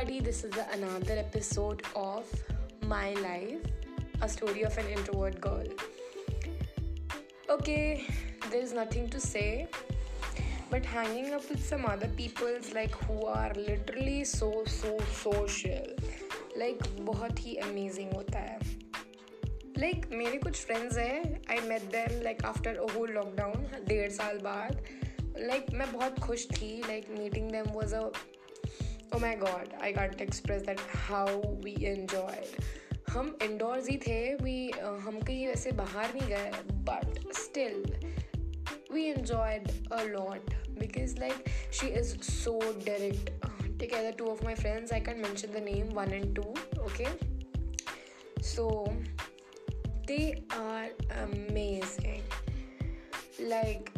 everybody, this is another episode of My Life, a story of an introvert girl. Okay, there's nothing to say, but hanging up with some other people's like who are literally so so social, like बहुत ही amazing होता है. Like मेरे कुछ friends हैं, I met them like after a whole lockdown, डेढ़ साल बाद. Like मैं बहुत खुश थी, like meeting them was a O my God I can't express that how we enjoy हम इंडोर्स ही थे वी हम कहीं वैसे बाहर नहीं गए but still we enjoyed a lot because like she is so direct uh, together two of my friends i can't mention the name one and two okay so they are amazing like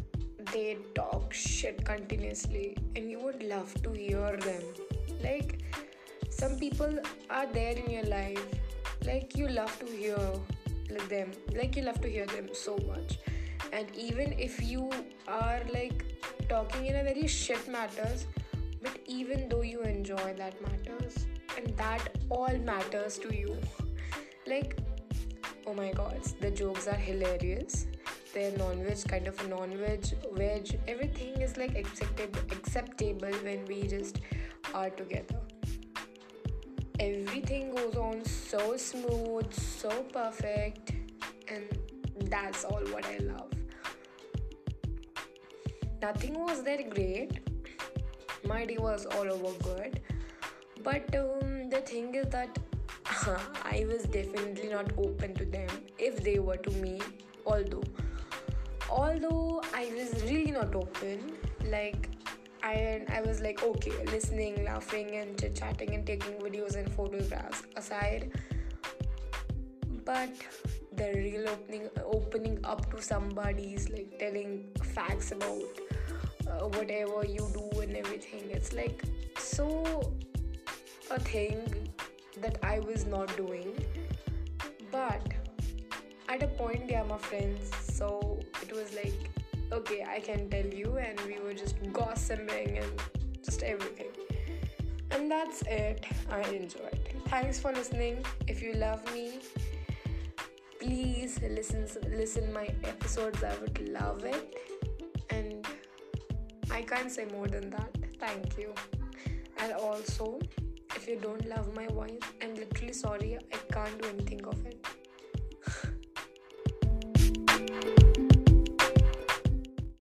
they talk shit continuously and you would love to hear them like some people are there in your life. Like you love to hear them. Like you love to hear them so much. And even if you are like talking in a very shit matters but even though you enjoy that matters and that all matters to you like oh my god the jokes are hilarious. They're non-veg kind of non-veg veg everything is like acceptable acceptable when we just are together. Everything goes on so smooth, so perfect, and that's all what I love. Nothing was that great. My day was all over good, but um, the thing is that I was definitely not open to them if they were to me. Although, although I was really not open, like and I was like, okay, listening, laughing, and chit chatting, and taking videos and photographs aside. But the real opening, opening up to somebody is like telling facts about uh, whatever you do and everything. It's like so a thing that I was not doing. But at a point, they are my friends, so it was like okay, I can tell you, and we were just gossiping and just everything. And that's it. I enjoyed. Thanks for listening. If you love me, please listen listen my episodes. I would love it. And I can't say more than that. Thank you. And also, if you don't love my voice, I'm literally sorry. I can't do anything of it.